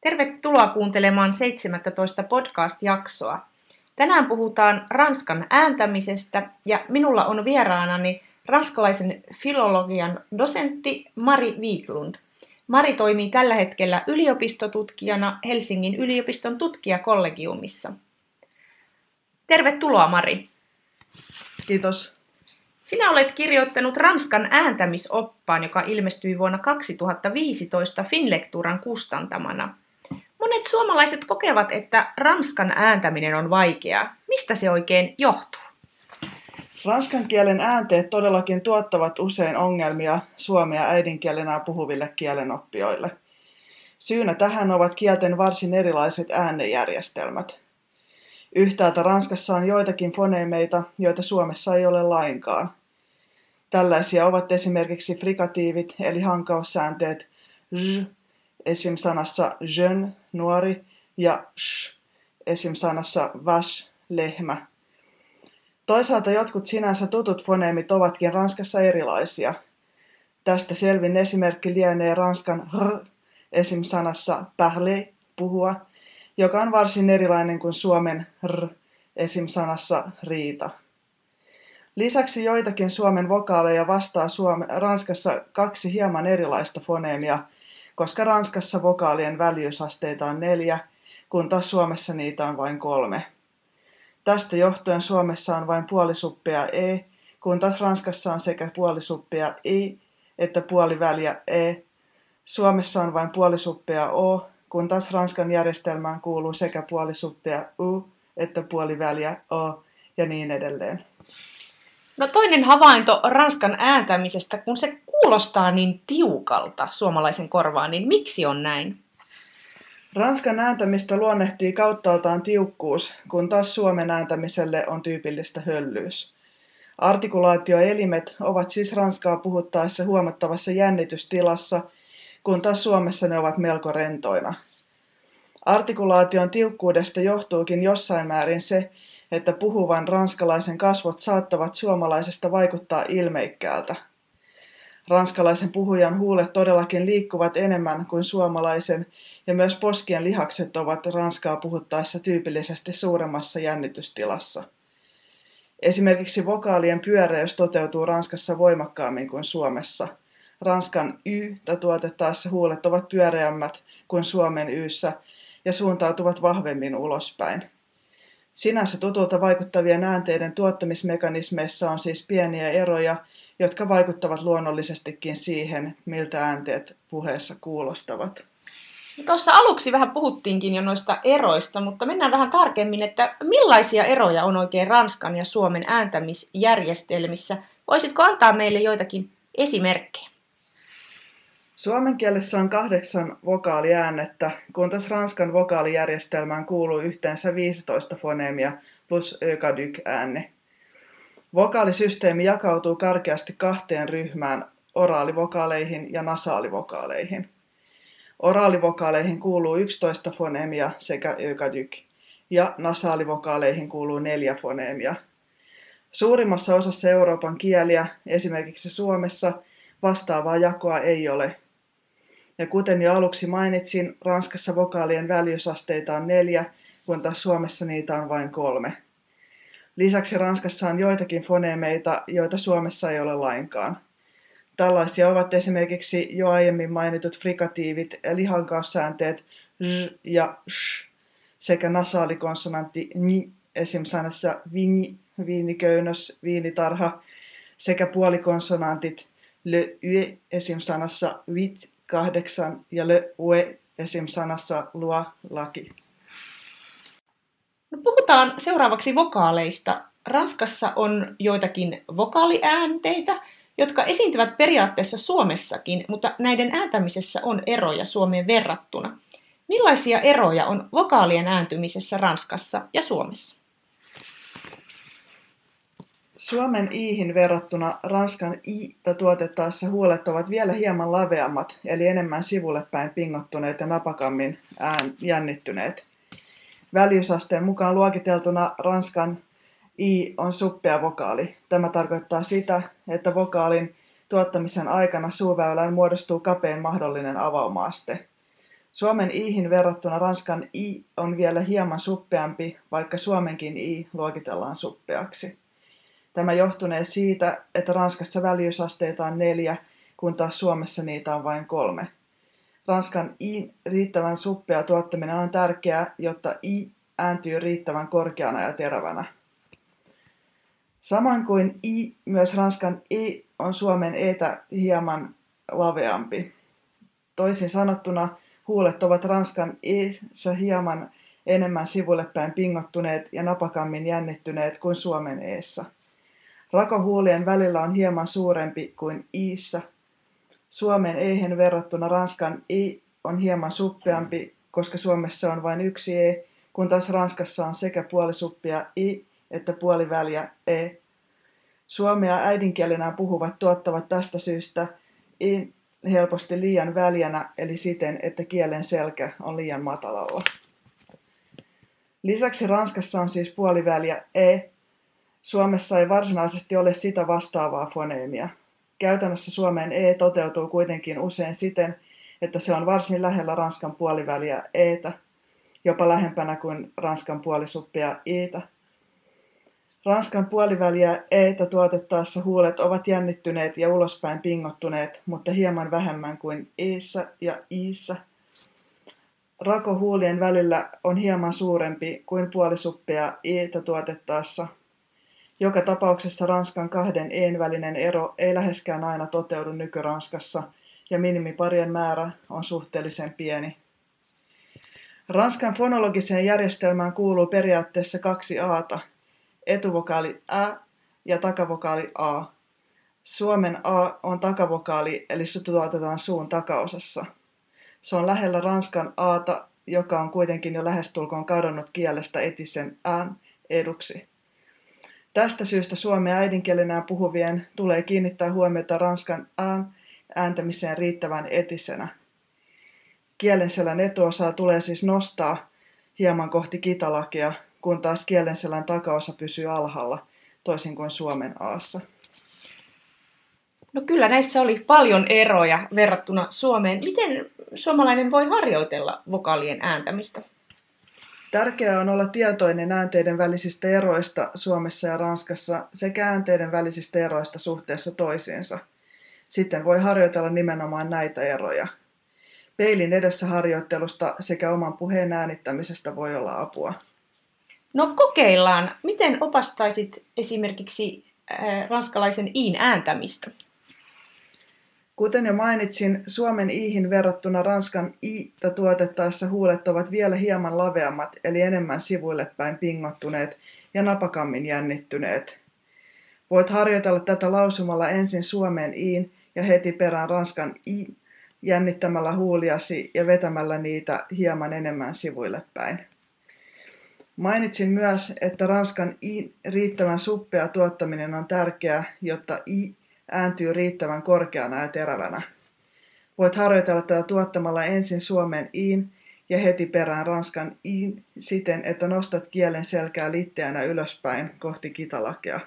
Tervetuloa kuuntelemaan 17 podcast-jaksoa. Tänään puhutaan Ranskan ääntämisestä ja minulla on vieraanani ranskalaisen filologian dosentti Mari Wiklund. Mari toimii tällä hetkellä yliopistotutkijana Helsingin yliopiston tutkijakollegiumissa. Tervetuloa Mari. Kiitos. Sinä olet kirjoittanut Ranskan ääntämisoppaan, joka ilmestyi vuonna 2015 Finlekturan kustantamana. Monet suomalaiset kokevat, että ranskan ääntäminen on vaikeaa. Mistä se oikein johtuu? Ranskan kielen äänteet todellakin tuottavat usein ongelmia suomea äidinkielenä puhuville kielenoppijoille. Syynä tähän ovat kielten varsin erilaiset äänejärjestelmät. Yhtäältä Ranskassa on joitakin foneemeita, joita Suomessa ei ole lainkaan. Tällaisia ovat esimerkiksi frikatiivit eli hankaussäänteet esim. sanassa jeune, nuori, ja sh, esim. sanassa vash, lehmä. Toisaalta jotkut sinänsä tutut foneemit ovatkin Ranskassa erilaisia. Tästä selvin esimerkki lienee Ranskan r, esim. sanassa parler, puhua, joka on varsin erilainen kuin Suomen r, esim. sanassa riita. Lisäksi joitakin Suomen vokaaleja vastaa Suome- Ranskassa kaksi hieman erilaista foneemia, koska Ranskassa vokaalien väljyysasteita on neljä, kun taas Suomessa niitä on vain kolme. Tästä johtuen Suomessa on vain puolisuppia e, kun taas Ranskassa on sekä puolisuppia i että puoliväliä e. Suomessa on vain puolisuppia o, kun taas Ranskan järjestelmään kuuluu sekä puolisuppia u että puoliväliä o ja niin edelleen. No toinen havainto Ranskan ääntämisestä, kun se kuulostaa niin tiukalta suomalaisen korvaan, niin miksi on näin? Ranskan ääntämistä luonnehtii kauttaaltaan tiukkuus, kun taas Suomen ääntämiselle on tyypillistä höllyys. Artikulaatioelimet ovat siis ranskaa puhuttaessa huomattavassa jännitystilassa, kun taas Suomessa ne ovat melko rentoina. Artikulaation tiukkuudesta johtuukin jossain määrin se, että puhuvan ranskalaisen kasvot saattavat suomalaisesta vaikuttaa ilmeikkäältä. Ranskalaisen puhujan huulet todellakin liikkuvat enemmän kuin suomalaisen, ja myös poskien lihakset ovat ranskaa puhuttaessa tyypillisesti suuremmassa jännitystilassa. Esimerkiksi vokaalien pyöreys toteutuu Ranskassa voimakkaammin kuin Suomessa. Ranskan y tuotettaessa huulet ovat pyöreämmät kuin Suomen yssä ja suuntautuvat vahvemmin ulospäin. Sinänsä tutulta vaikuttavien äänteiden tuottamismekanismeissa on siis pieniä eroja, jotka vaikuttavat luonnollisestikin siihen, miltä äänteet puheessa kuulostavat. Tuossa aluksi vähän puhuttiinkin jo noista eroista, mutta mennään vähän tarkemmin, että millaisia eroja on oikein Ranskan ja Suomen ääntämisjärjestelmissä? Voisitko antaa meille joitakin esimerkkejä? Suomen kielessä on kahdeksan vokaaliäännettä, kun taas Ranskan vokaalijärjestelmään kuuluu yhteensä 15 foneemia plus ökadyk-äänne. Vokaalisysteemi jakautuu karkeasti kahteen ryhmään, oraalivokaaleihin ja nasaalivokaaleihin. Oraalivokaaleihin kuuluu 11 foneemia sekä ökadyk, ja nasaalivokaaleihin kuuluu neljä foneemia. Suurimmassa osassa Euroopan kieliä, esimerkiksi Suomessa, vastaavaa jakoa ei ole, ja kuten jo aluksi mainitsin, Ranskassa vokaalien väljyysasteita on neljä, kun taas Suomessa niitä on vain kolme. Lisäksi Ranskassa on joitakin foneemeita, joita Suomessa ei ole lainkaan. Tällaisia ovat esimerkiksi jo aiemmin mainitut frikatiivit eli hankaussäänteet j ja sh sekä nasaalikonsonantti ni esim. sanassa vini, viiniköynnös, viinitarha sekä puolikonsonantit le y esim. sanassa vit kahdeksan ja le ue esim. sanassa luo laki. No puhutaan seuraavaksi vokaaleista. Ranskassa on joitakin vokaaliäänteitä, jotka esiintyvät periaatteessa Suomessakin, mutta näiden ääntämisessä on eroja Suomeen verrattuna. Millaisia eroja on vokaalien ääntymisessä Ranskassa ja Suomessa? Suomen iihin verrattuna Ranskan i tuotettaessa huulet ovat vielä hieman laveammat, eli enemmän sivulle päin pingottuneet ja napakammin ään jännittyneet. Väljyysasteen mukaan luokiteltuna Ranskan i on suppea vokaali. Tämä tarkoittaa sitä, että vokaalin tuottamisen aikana suuväylään muodostuu kapein mahdollinen avaumaaste. Suomen iihin verrattuna Ranskan i on vielä hieman suppeampi, vaikka Suomenkin i luokitellaan suppeaksi. Tämä johtunee siitä, että Ranskassa väljyysasteita on neljä, kun taas Suomessa niitä on vain kolme. Ranskan i riittävän suppea tuottaminen on tärkeää, jotta i ääntyy riittävän korkeana ja terävänä. Samoin kuin i, myös Ranskan i on Suomen etä hieman laveampi. Toisin sanottuna huulet ovat Ranskan e hieman enemmän sivulle päin pingottuneet ja napakammin jännittyneet kuin Suomen eessä. Rakohuulien välillä on hieman suurempi kuin iissä. Suomen eihen verrattuna Ranskan i on hieman suppeampi, koska Suomessa on vain yksi e, kun taas Ranskassa on sekä puolisuppia i että puoliväliä e. Suomea äidinkielenään puhuvat tuottavat tästä syystä i helposti liian väljänä, eli siten, että kielen selkä on liian matalalla. Lisäksi Ranskassa on siis puoliväliä e, Suomessa ei varsinaisesti ole sitä vastaavaa foneemia. Käytännössä Suomeen E toteutuu kuitenkin usein siten, että se on varsin lähellä Ranskan puoliväliä Etä, jopa lähempänä kuin Ranskan puolisuppia Iitä. Ranskan puoliväliä Eitä tuotettaessa huulet ovat jännittyneet ja ulospäin pingottuneet, mutta hieman vähemmän kuin Iissä ja Iissä. Rako huulien välillä on hieman suurempi kuin puolisuppia Iitä tuotettaessa – joka tapauksessa Ranskan kahden een välinen ero ei läheskään aina toteudu nykyranskassa ja minimiparien määrä on suhteellisen pieni. Ranskan fonologiseen järjestelmään kuuluu periaatteessa kaksi aata, etuvokaali ä ja takavokaali a. Suomen a on takavokaali, eli se tuotetaan suun takaosassa. Se on lähellä Ranskan aata, joka on kuitenkin jo lähestulkoon kadonnut kielestä etisen ään eduksi. Tästä syystä suomea äidinkielenään puhuvien tulee kiinnittää huomiota ranskan ään ääntämiseen riittävän etisenä. Kielenselän etuosaa tulee siis nostaa hieman kohti kitalakia, kun taas kielenselän takaosa pysyy alhaalla, toisin kuin suomen aassa. No kyllä näissä oli paljon eroja verrattuna Suomeen. Miten suomalainen voi harjoitella vokaalien ääntämistä? Tärkeää on olla tietoinen äänteiden välisistä eroista Suomessa ja Ranskassa sekä äänteiden välisistä eroista suhteessa toisiinsa. Sitten voi harjoitella nimenomaan näitä eroja. Peilin edessä harjoittelusta sekä oman puheen äänittämisestä voi olla apua. No kokeillaan. Miten opastaisit esimerkiksi äh, ranskalaisen iin ääntämistä? Kuten jo mainitsin, Suomen iihin verrattuna Ranskan i tuotettaessa huulet ovat vielä hieman laveammat, eli enemmän sivuille päin pingottuneet ja napakammin jännittyneet. Voit harjoitella tätä lausumalla ensin Suomen iin ja heti perään Ranskan i jännittämällä huuliasi ja vetämällä niitä hieman enemmän sivuille päin. Mainitsin myös, että Ranskan i riittävän suppea tuottaminen on tärkeää, jotta i ääntyy riittävän korkeana ja terävänä. Voit harjoitella tätä tuottamalla ensin suomen iin ja heti perään ranskan iin siten, että nostat kielen selkää litteänä ylöspäin kohti kitalakea.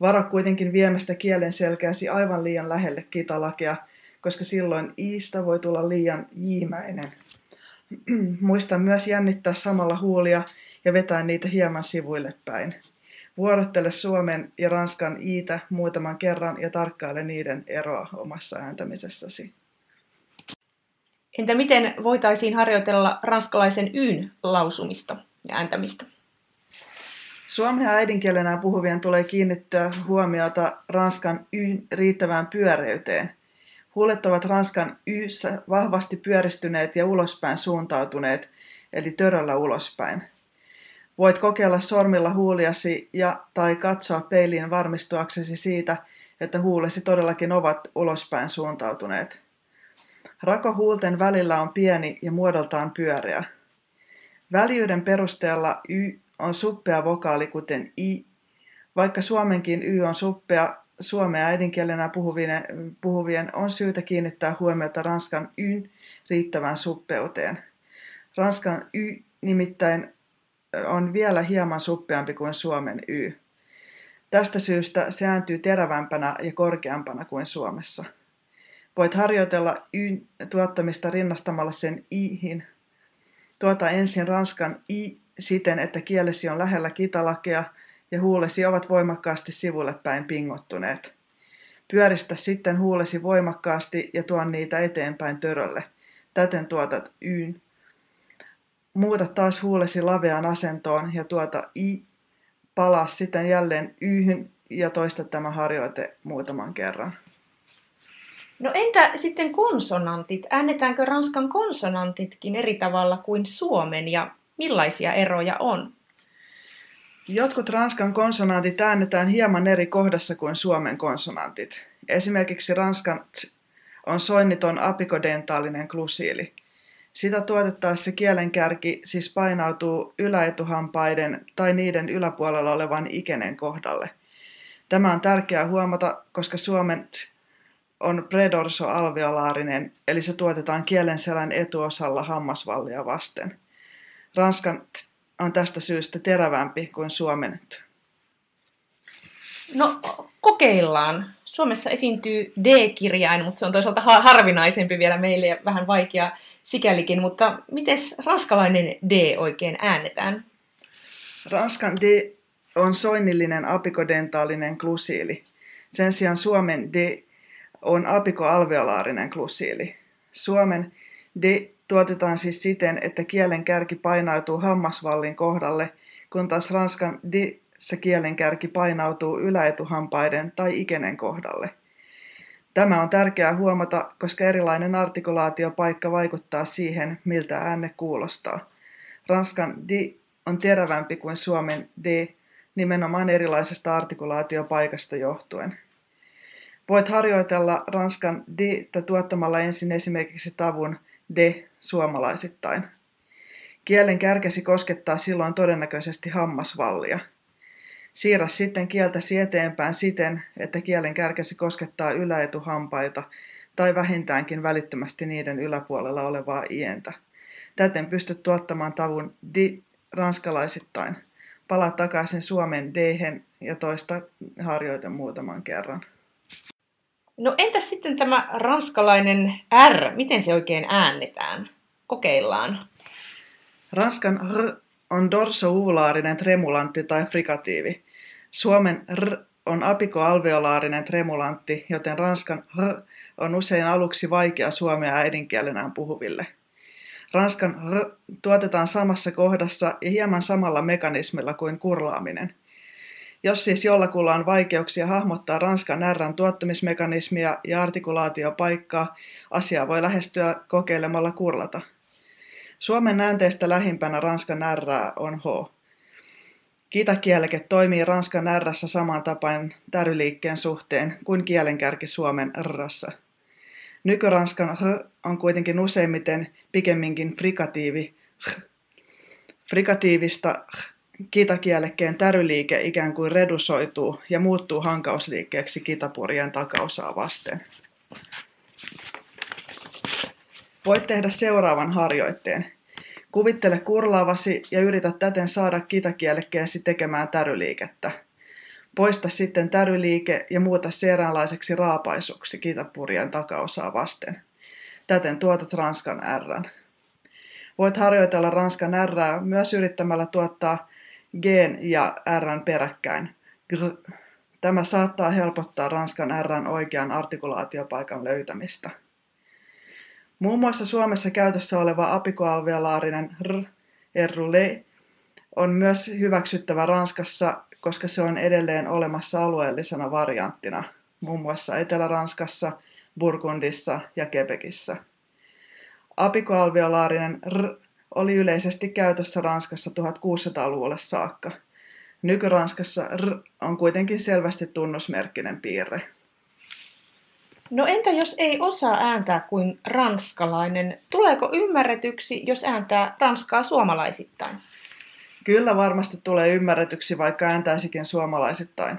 Varo kuitenkin viemästä kielen selkääsi aivan liian lähelle kitalakea, koska silloin iistä voi tulla liian jiimäinen. Muista myös jännittää samalla huulia ja vetää niitä hieman sivuille päin. Vuorottele Suomen ja Ranskan iitä muutaman kerran ja tarkkaile niiden eroa omassa ääntämisessäsi. Entä miten voitaisiin harjoitella ranskalaisen yn lausumista ja ääntämistä? Suomen äidinkielenä puhuvien tulee kiinnittää huomiota ranskan yn riittävään pyöreyteen. Huulet ovat ranskan yssä vahvasti pyöristyneet ja ulospäin suuntautuneet, eli töröllä ulospäin. Voit kokeilla sormilla huuliasi ja tai katsoa peiliin varmistuaksesi siitä, että huulesi todellakin ovat ulospäin suuntautuneet. Rako huulten välillä on pieni ja muodoltaan pyöreä. Väljyyden perusteella y on suppea vokaali kuten i, vaikka suomenkin y on suppea, suomea äidinkielenä puhuvien, puhuvien on syytä kiinnittää huomiota ranskan yn riittävään suppeuteen. Ranskan y nimittäin on vielä hieman suppeampi kuin suomen y. Tästä syystä se ääntyy terävämpänä ja korkeampana kuin Suomessa. Voit harjoitella y tuottamista rinnastamalla sen ihin. Tuota ensin ranskan i siten, että kielesi on lähellä kitalakea ja huulesi ovat voimakkaasti sivulle päin pingottuneet. Pyöristä sitten huulesi voimakkaasti ja tuon niitä eteenpäin törölle. Täten tuotat yn. Muuta taas huulesi laveaan asentoon ja tuota i. Palaa sitten jälleen yhyn ja toista tämä harjoite muutaman kerran. No entä sitten konsonantit? Äännetäänkö ranskan konsonantitkin eri tavalla kuin suomen ja millaisia eroja on? Jotkut ranskan konsonantit äännetään hieman eri kohdassa kuin suomen konsonantit. Esimerkiksi ranskan t on soinniton apikodentaalinen klusiili. Sitä tuotettaessa kielenkärki siis painautuu yläetuhampaiden tai niiden yläpuolella olevan ikenen kohdalle. Tämä on tärkeää huomata, koska suomen on predorso-alveolaarinen, eli se tuotetaan kielenselän etuosalla hammasvallia vasten. Ranskan on tästä syystä terävämpi kuin suomen. No kokeillaan. Suomessa esiintyy D-kirjain, mutta se on toisaalta harvinaisempi vielä meille ja vähän vaikea sikälikin. Mutta miten ranskalainen D oikein äännetään? Ranskan D on soinnillinen apikodentaalinen klusiili. Sen sijaan Suomen D on apikoalveolaarinen klusiili. Suomen D tuotetaan siis siten, että kielen kärki painautuu hammasvallin kohdalle, kun taas ranskan D se kielen kärki painautuu yläetuhampaiden tai ikenen kohdalle. Tämä on tärkeää huomata, koska erilainen artikulaatiopaikka vaikuttaa siihen, miltä ääne kuulostaa. Ranskan di on terävämpi kuin suomen d nimenomaan erilaisesta artikulaatiopaikasta johtuen. Voit harjoitella ranskan di tuottamalla ensin esimerkiksi tavun de suomalaisittain. Kielen kärkesi koskettaa silloin todennäköisesti hammasvallia – Siirrä sitten kieltäsi eteenpäin siten, että kielen kärkesi koskettaa yläetuhampaita tai vähintäänkin välittömästi niiden yläpuolella olevaa ientä. Täten pystyt tuottamaan tavun di ranskalaisittain. Palaa takaisin Suomen d ja toista harjoite muutaman kerran. No entäs sitten tämä ranskalainen R, miten se oikein äännetään? Kokeillaan. Ranskan R on dorsoulaarinen tremulantti tai frikatiivi. Suomen r on apikoalveolaarinen tremulantti, joten ranskan r on usein aluksi vaikea suomea äidinkielenään puhuville. Ranskan r tuotetaan samassa kohdassa ja hieman samalla mekanismilla kuin kurlaaminen. Jos siis jollakulla on vaikeuksia hahmottaa ranskan r tuottamismekanismia ja artikulaatiopaikkaa, asiaa voi lähestyä kokeilemalla kurlata. Suomen äänteistä lähimpänä ranskan r on h. Kitakieleke toimii ranskan r samaan tapaan täryliikkeen suhteen kuin kielenkärki suomen r. Nykyranskan h on kuitenkin useimmiten pikemminkin frikatiivi h. Frikatiivista h kitakielekkeen täryliike ikään kuin redusoituu ja muuttuu hankausliikkeeksi kitapurien takaosaa vasten. Voit tehdä seuraavan harjoitteen. Kuvittele kurlaavasi ja yritä täten saada kitakielekkeesi tekemään täryliikettä. Poista sitten täryliike ja muuta se eräänlaiseksi raapaisuksi kitapurien takaosaa vasten. Täten tuotat ranskan R. Voit harjoitella ranskan R myös yrittämällä tuottaa G ja R peräkkäin. Tämä saattaa helpottaa ranskan R oikean artikulaatiopaikan löytämistä. Muun muassa Suomessa käytössä oleva apikoalveolaarinen r, on myös hyväksyttävä Ranskassa, koska se on edelleen olemassa alueellisena varianttina, muun muassa Etelä-Ranskassa, Burgundissa ja Quebecissä. Apikoalveolaarinen r oli yleisesti käytössä Ranskassa 1600-luvulle saakka. Nyky-Ranskassa r on kuitenkin selvästi tunnusmerkkinen piirre. No entä jos ei osaa ääntää kuin ranskalainen? Tuleeko ymmärretyksi, jos ääntää ranskaa suomalaisittain? Kyllä varmasti tulee ymmärretyksi, vaikka ääntäisikin suomalaisittain.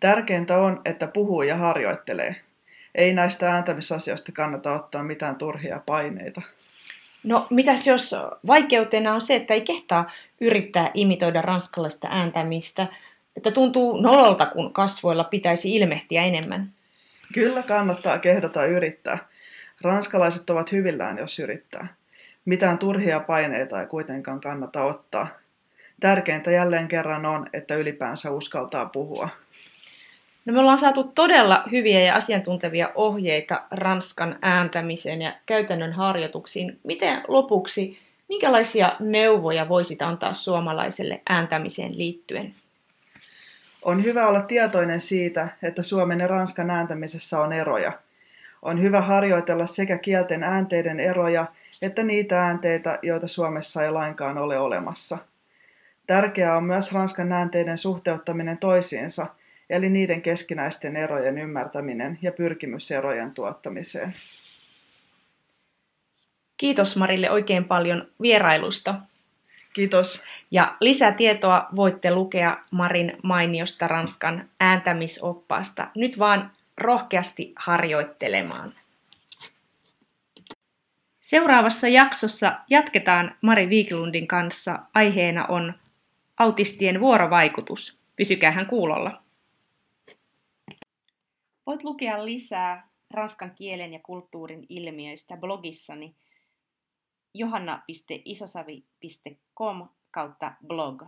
Tärkeintä on, että puhuu ja harjoittelee. Ei näistä ääntämisasioista kannata ottaa mitään turhia paineita. No mitäs jos vaikeutena on se, että ei kehtaa yrittää imitoida ranskalaista ääntämistä, että tuntuu nololta, kun kasvoilla pitäisi ilmehtiä enemmän? Kyllä kannattaa kehdata yrittää. Ranskalaiset ovat hyvillään, jos yrittää. Mitään turhia paineita ei kuitenkaan kannata ottaa. Tärkeintä jälleen kerran on, että ylipäänsä uskaltaa puhua. No me ollaan saatu todella hyviä ja asiantuntevia ohjeita Ranskan ääntämiseen ja käytännön harjoituksiin. Miten lopuksi, minkälaisia neuvoja voisit antaa suomalaiselle ääntämiseen liittyen? On hyvä olla tietoinen siitä, että suomen ja ranskan ääntämisessä on eroja. On hyvä harjoitella sekä kielten äänteiden eroja että niitä äänteitä, joita Suomessa ei lainkaan ole olemassa. Tärkeää on myös ranskan äänteiden suhteuttaminen toisiinsa – eli niiden keskinäisten erojen ymmärtäminen ja pyrkimys erojen tuottamiseen. Kiitos Marille oikein paljon vierailusta. Kiitos. Ja lisätietoa voitte lukea Marin mainiosta Ranskan ääntämisoppaasta. Nyt vaan rohkeasti harjoittelemaan. Seuraavassa jaksossa jatketaan Mari Viiklundin kanssa. Aiheena on autistien vuorovaikutus. Pysykäähän kuulolla. Voit lukea lisää ranskan kielen ja kulttuurin ilmiöistä blogissani johanna.isosavi.com kautta blog.